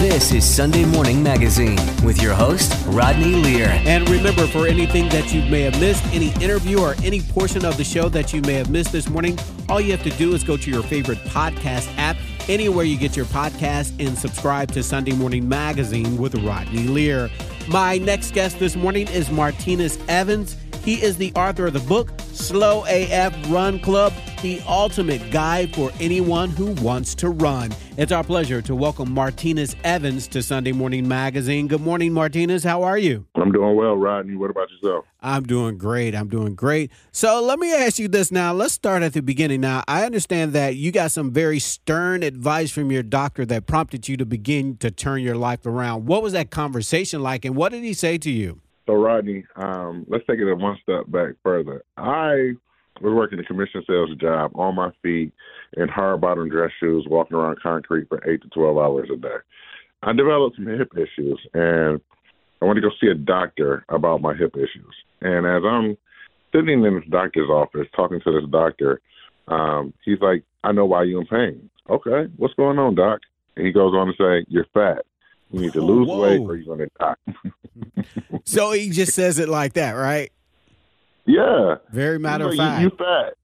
This is Sunday Morning Magazine with your host, Rodney Lear. And remember, for anything that you may have missed, any interview or any portion of the show that you may have missed this morning, all you have to do is go to your favorite podcast app, anywhere you get your podcast, and subscribe to Sunday Morning Magazine with Rodney Lear. My next guest this morning is Martinus Evans. He is the author of the book Slow AF Run Club, the ultimate guide for anyone who wants to run. It's our pleasure to welcome Martinus Evans to Sunday Morning Magazine. Good morning, Martinus. How are you? I'm doing well, Rodney. What about yourself? I'm doing great. I'm doing great. So let me ask you this now. Let's start at the beginning. Now, I understand that you got some very stern advice from your doctor that prompted you to begin to turn your life around. What was that conversation like, and what did he say to you? So, Rodney, um, let's take it one step back further. I was working a commission sales job on my feet in hard bottom dress shoes, walking around concrete for eight to 12 hours a day. I developed some hip issues, and I went to go see a doctor about my hip issues. And as I'm sitting in this doctor's office talking to this doctor, um, he's like, I know why you're in pain. Okay, what's going on, doc? And he goes on to say, You're fat. You need to lose Whoa. weight or you're going to die. So he just says it like that, right? Yeah. Very matter of like, fact. You, you fat.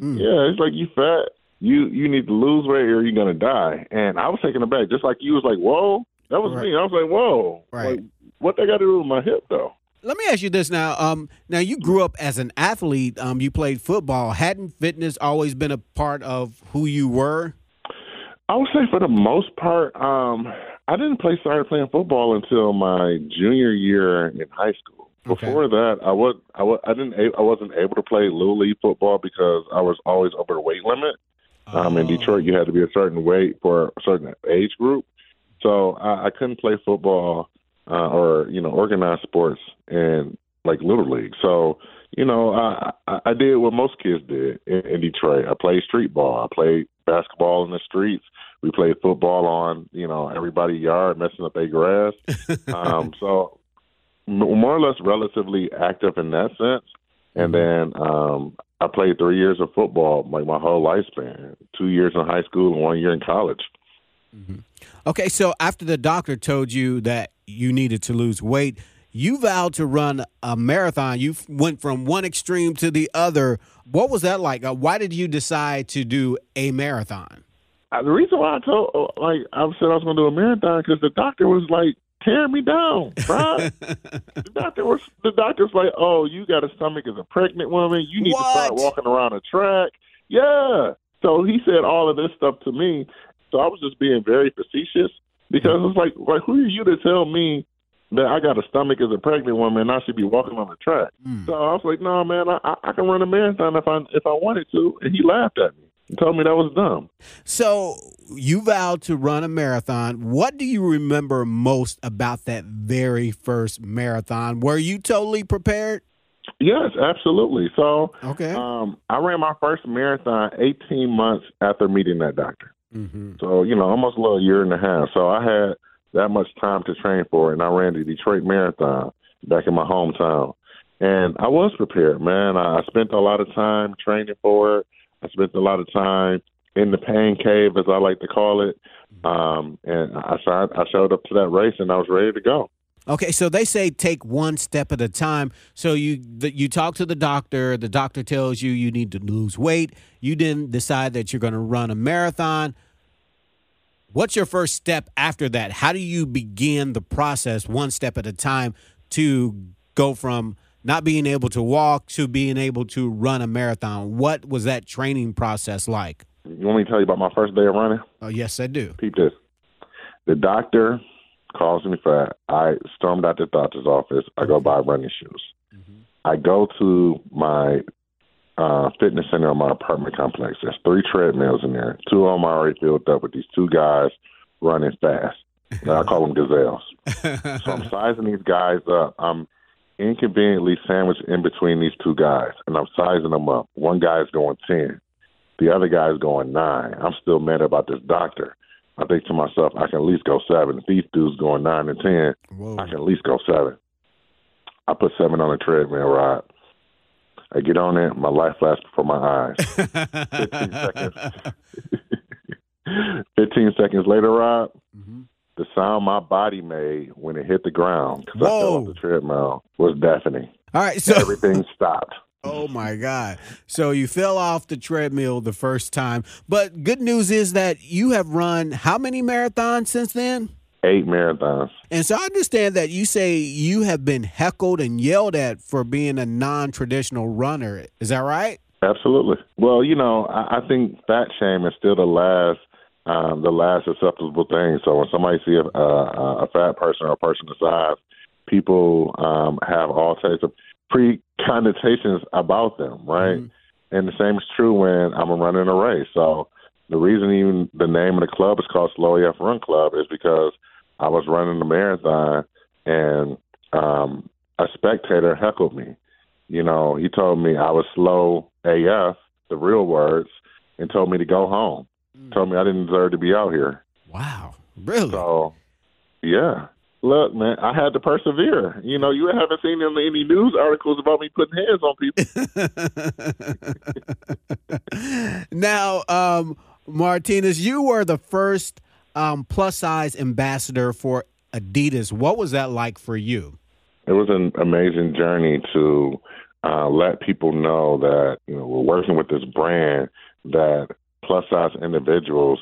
Mm. Yeah, it's like you fat. You you need to lose weight or you're gonna die. And I was taken aback, just like you was like, whoa. That was Right. me. I was like, whoa. Right. Like, what they got to do with my hip though? Let me ask you this now. Um, now you grew up as an athlete. Um, you played football. Hadn't fitness always been a part of who you were? I would say for the most part, um, I didn't play started playing football until my junior year in high school. Okay. Before that, I was I was I didn't I wasn't able to play little league football because I was always over the weight limit. Um, in Oh. Detroit, you had to be a certain weight for a certain age group, so I, I couldn't play football uh, or you know organized sports in like little league. So you know, I, I did what most kids did in, in Detroit. I played street ball. I played basketball in the streets. We played football on you know everybody's yard, messing up their grass. um, so more or less relatively active in that sense. And then um, I played three years of football, like my whole lifespan. Two years in high school and one year in college. Okay, so after the doctor told you that you needed to lose weight, you vowed to run a marathon. You went from one extreme to the other. What was that like? Uh, why did you decide to do a marathon? Uh, the reason why I told, uh, like, I said I was going to do a marathon because the doctor was like tearing me down, bro. the doctor was, the doctor's like, "Oh, you got a stomach as a pregnant woman. You need to start walking around a track." Yeah. So he said all of this stuff to me. So I was just being very facetious because it's like, like, who are you to tell me that I got a stomach as a pregnant woman and I should be walking on the track? Mm. So I was like, no, man, I, I can run a marathon if I if I wanted to. And he laughed at me told me that was dumb. So you vowed to run a marathon. What do you remember most about that very first marathon? Were you totally prepared? Yes, absolutely. So Okay. um, I ran my first marathon 18 months after meeting that doctor. hmm So, you know, almost a little year and a half. So I had that much time to train for it. And I ran the Detroit Marathon back in my hometown. And I was prepared, man. I spent a lot of time training for it. I spent a lot of time in the pain cave, as I like to call it. Um, and I, signed, I showed up to that race and I was ready to go. Okay, so they say take one step at a time. So you the, you talk to the doctor. The doctor tells you you need to lose weight. You then decide that you're going to run a marathon. What's your first step after that? How do you begin the process one step at a time to go from not being able to walk to being able to run a marathon? What was that training process like? You want me to tell you about my first day of running? Oh, yes, I do. Peep this. The doctor calls me fat. I stormed out the doctor's office. I go buy running shoes. I go to my uh, fitness center in my apartment complex. There's three treadmills in there. Two of them are already filled up with these two guys running fast. I call them gazelles. So I'm sizing these guys up. I'm inconveniently sandwiched in between these two guys, and I'm sizing them up. One guy's going 10. The other guy's going 9. I'm still mad about this doctor. I think to myself, I can at least go 7. If these dudes going 9 and 10, Whoa. I can at least go 7. I put 7 on the treadmill ride. I get on it, my life flashes before my eyes. 15 seconds. 15 seconds later, Rob, Mhm. The sound my body made when it hit the ground because I fell off the treadmill was deafening. All right, so everything stopped. Oh my God. So you fell off the treadmill the first time. But good news is that you have run how many marathons since then? Eight marathons. And so I understand that you say you have been heckled and yelled at for being a non traditional runner. Is that right? Absolutely. Well, you know, I, I think fat shame is still the last um, the last acceptable thing. So when somebody see a, a, a fat person or a person the size, people um, have all types of pre-connotations about them, right? Mm-hmm. And the same is true when I'm running a race. So the reason even the name of the club is called Slow AF Run Club is because I was running a marathon and um, a spectator heckled me. You know, he told me I was slow AF, the real words, and told me to go home. Mm. Told me I didn't deserve to be out here. Wow, really? So, yeah. Look, man, I had to persevere. You know, you haven't seen any news articles about me putting hands on people. now, um, Martinus, you were the first um, plus size ambassador for Adidas. What was that like for you? It was an amazing journey to uh, let people know that you know we're working with this brand that plus size individuals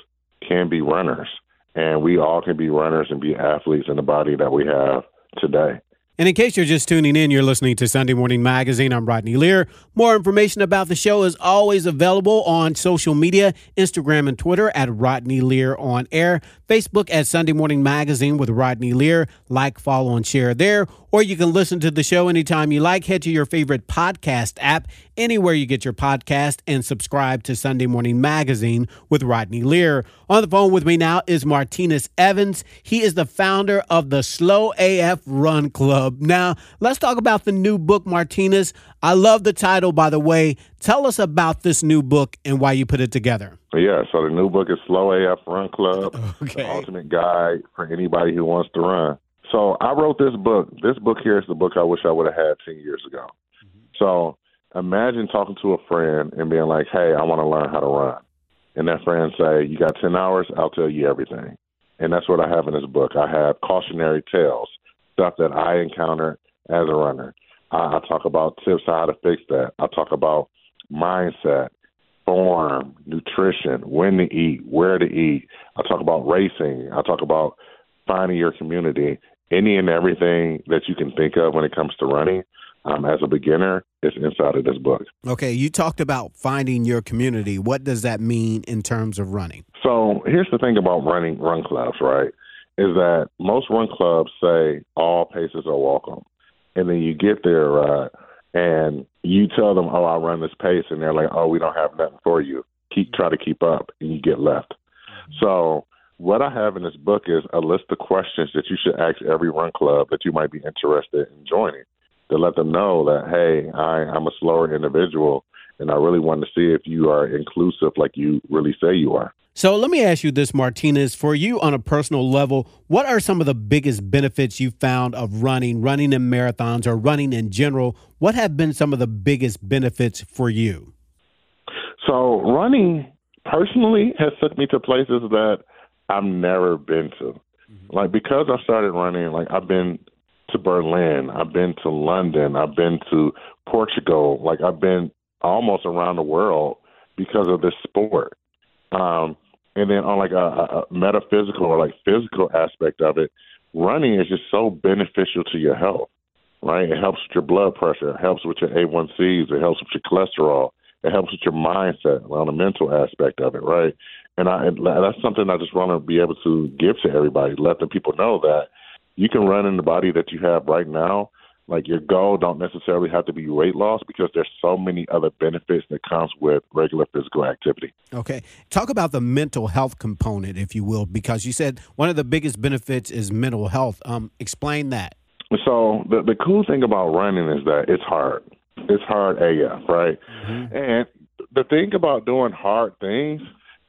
can be runners, and we all can be runners and be athletes in the body that we have today. And in case you're just tuning in, you're listening to Sunday Morning Magazine. I'm Rodney Lear. More information about the show is always available on social media Instagram and Twitter at Rodney Lear on air, Facebook at Sunday Morning Magazine with Rodney Lear. Like, follow, and share there. Or you can listen to the show anytime you like. Head to your favorite podcast app, anywhere you get your podcast, and subscribe to Sunday Morning Magazine with Rodney Lear. On the phone with me now is Martinus Evans. He is the founder of the Slow AF Run Club. Now, let's talk about the new book, Martinus. I love the title, by the way. Tell us about this new book and why you put it together. Yeah, so the new book is Slow AF Run Club, okay. the ultimate guide for anybody who wants to run. So I wrote this book. This book here is the book I wish I would have had 10 years ago. Mm-hmm. So imagine talking to a friend and being like, hey, I want to learn how to run. And that friend say, you got 10 hours, I'll tell you everything. And that's what I have in this book. I have cautionary tales, stuff that I encountered as a runner. I, I talk about tips on how to fix that. I talk about mindset, form, nutrition, when to eat, where to eat. I talk about racing. I talk about finding your community. Any and everything that you can think of when it comes to running um, as a beginner is inside of this book. Okay, you talked about finding your community. What does that mean in terms of running? So here's the thing about running run clubs, right? Is that most run clubs say all paces are welcome, and then you get there, right? and you tell them, "Oh, I'll run this pace," and they're like, "Oh, we don't have nothing for you. Keep try to keep up," and you get left. So what I have in this book is a list of questions that you should ask every run club that you might be interested in joining to let them know that hey, I, I'm a slower individual and I really want to see if you are inclusive like you really say you are. So let me ask you this, Martinus. For you on a personal level, what are some of the biggest benefits you found of running, running in marathons or running in general? What have been some of the biggest benefits for you? So running personally has took me to places that I've never been to. Mm-hmm. Like because I started running, like I've been to Berlin, I've been to London, I've been to Portugal, like I've been almost around the world because of this sport. Um, and then on like a, a metaphysical or like physical aspect of it, running is just so beneficial to your health, right? It helps with your blood pressure, it helps with your A1Cs, it helps with your cholesterol, it helps with your mindset on the mental aspect of it, right? And I and that's something I just want to be able to give to everybody, let the people know that you can run in the body that you have right now like your goal don't necessarily have to be weight loss because there's so many other benefits that comes with regular physical activity. Okay. Talk about the mental health component, if you will, because you said one of the biggest benefits is mental health. Um, explain that. So the the cool thing about running is that it's hard. It's hard AF, right? Mm-hmm. And the thing about doing hard things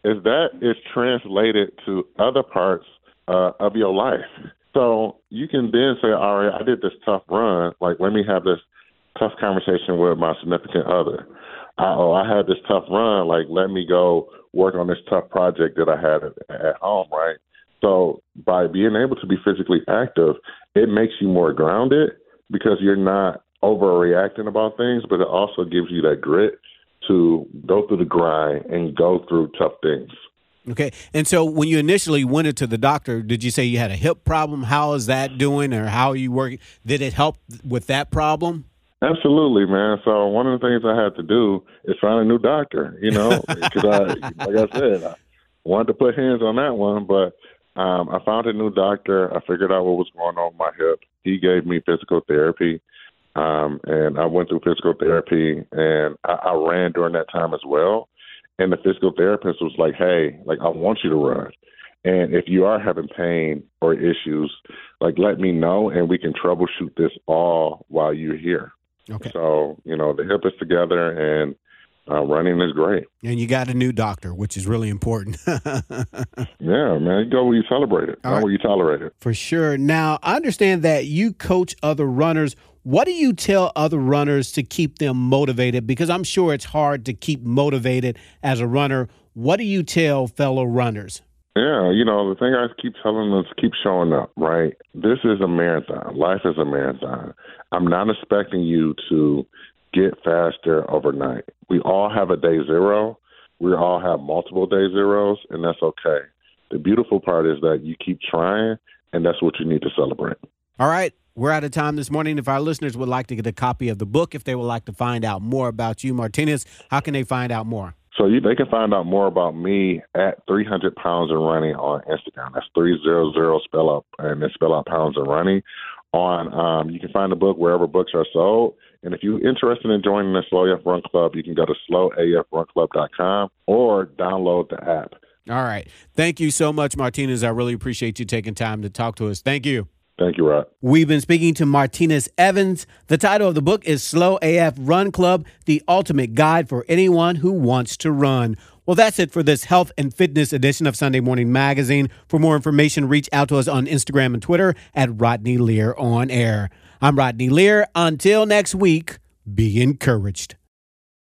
is that is translated to other parts uh, of your life. So you can then say, all right, I did this tough run. Like, let me have this tough conversation with my significant other. I, oh, I had this tough run. Like, let me go work on this tough project that I had at, at home, right? So by being able to be physically active, it makes you more grounded because you're not overreacting about things, but it also gives you that grit to go through the grind and go through tough things. Okay. And so when you initially went into the doctor, did you say you had a hip problem? How is that doing or how are you working? Did it help with that problem? Absolutely, man. So one of the things I had to do is find a new doctor, you know, because I, like I said, I wanted to put hands on that one, but um, I found a new doctor. I figured out what was going on with my hip. He gave me physical therapy. Um, and I went through physical therapy and I, I ran during that time as well. And the physical therapist was like, Hey, like I want you to run. And if you are having pain or issues, like let me know and we can troubleshoot this all while you're here. Okay. So, you know, the hip is together and uh, running is great. And you got a new doctor, which is really important. yeah, man. You go where you celebrate it, not right. where you tolerate it. For sure. Now, I understand that you coach other runners. What do you tell other runners to keep them motivated? Because I'm sure it's hard to keep motivated as a runner. What do you tell fellow runners? Yeah, you know, the thing I keep telling them is keep showing up, right? This is a marathon. Life is a marathon. I'm not expecting you to get faster overnight. We all have a day zero. We all have multiple day zeros, and that's okay. The beautiful part is that you keep trying, and that's what you need to celebrate. All right. We're out of time this morning. If our listeners would like to get a copy of the book, if they would like to find out more about you, Martinus, how can they find out more? So you, they can find out more about me at 300 pounds and running on Instagram. That's 300 spell out and then spell out pounds and running. On um, you can find the book wherever books are sold. And if you're interested in joining the Slow AF Run Club, you can go to slowafrunclub.com or download the app. All right. Thank you so much, Martinus. I really appreciate you taking time to talk to us. Thank you. Thank you, Rod. We've been speaking to Martinus Evans. The title of the book is Slow AF Run Club, the ultimate guide for anyone who wants to run. Well, that's it for this health and fitness edition of Sunday Morning Magazine. For more information, reach out to us on Instagram and Twitter at Rodney Lear On Air. I'm Rodney Lear. Until next week, be encouraged.